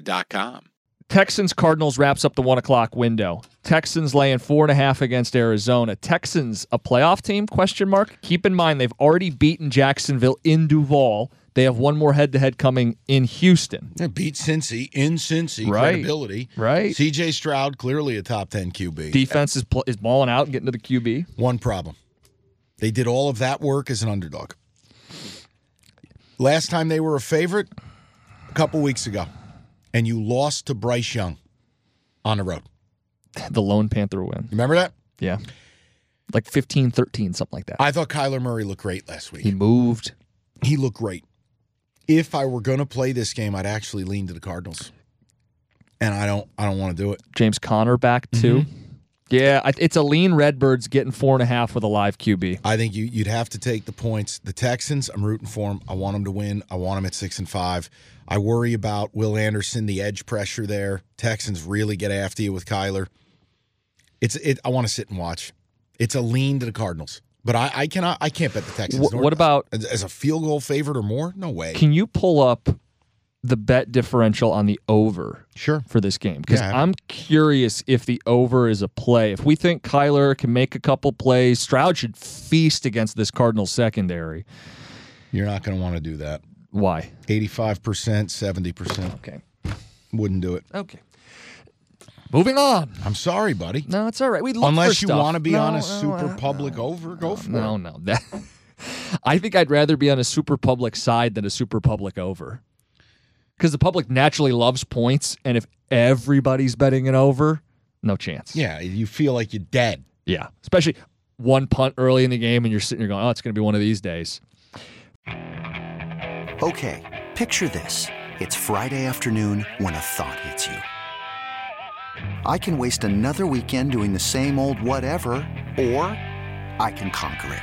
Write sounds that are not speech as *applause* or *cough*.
Serta.com. Texans Cardinals wraps up the one o'clock window. Texans laying four and a half against Arizona. Texans a playoff team? Question mark. Keep in mind they've already beaten Jacksonville in Duval. They have one more head to head coming in Houston. They beat Cincy in Cincy. Right. Credibility. Right. CJ Stroud, clearly a top 10 QB. Defense is pl- is balling out and getting to the QB. One problem. They did all of that work as an underdog. Last time they were a favorite, a couple weeks ago, and you lost to Bryce Young on the road. The Lone Panther win. Remember that? Yeah. Like 15 13, something like that. I thought Kyler Murray looked great last week. he moved. He looked great. If I were going to play this game, I'd actually lean to the Cardinals. And I don't I don't want to do it. James Conner back too. Mm-hmm. Yeah, it's a lean Redbirds getting four and a half with a live QB. I think you, you'd have to take the points. The Texans, I'm rooting for them. I want them to win. I want them at six and five. I worry about Will Anderson, the edge pressure there. Texans really get after you with Kyler. It's it. I want to sit and watch. It's a lean to the Cardinals, but I, I cannot. I can't bet the Texans. Wh- nor- what about- as a field goal favorite or more? No way. Can you pull up the bet differential on the over sure. for this game? Because Yeah. I'm curious if the over is a play. If we think Kyler can make a couple plays, Stroud should feast against this cardinal secondary. You're not going to want to do that. Why? 85 percent, 70 percent. Okay. Wouldn't do it. Okay. Moving on. I'm sorry, buddy. No, it's all right. We look for Unless you want to be No, on a no, super uh, public over, go for No, it. no. That *laughs* I think I'd rather be on a super public side than a super public over. Because the public naturally loves points, and if everybody's betting it over, no chance. Yeah, you feel like you're dead. Yeah. Especially one punt early in the game and you're sitting there going, Oh, it's gonna be one of these days. Okay, picture this. It's Friday afternoon when a thought hits you. I can waste another weekend doing the same old whatever, or I can conquer it.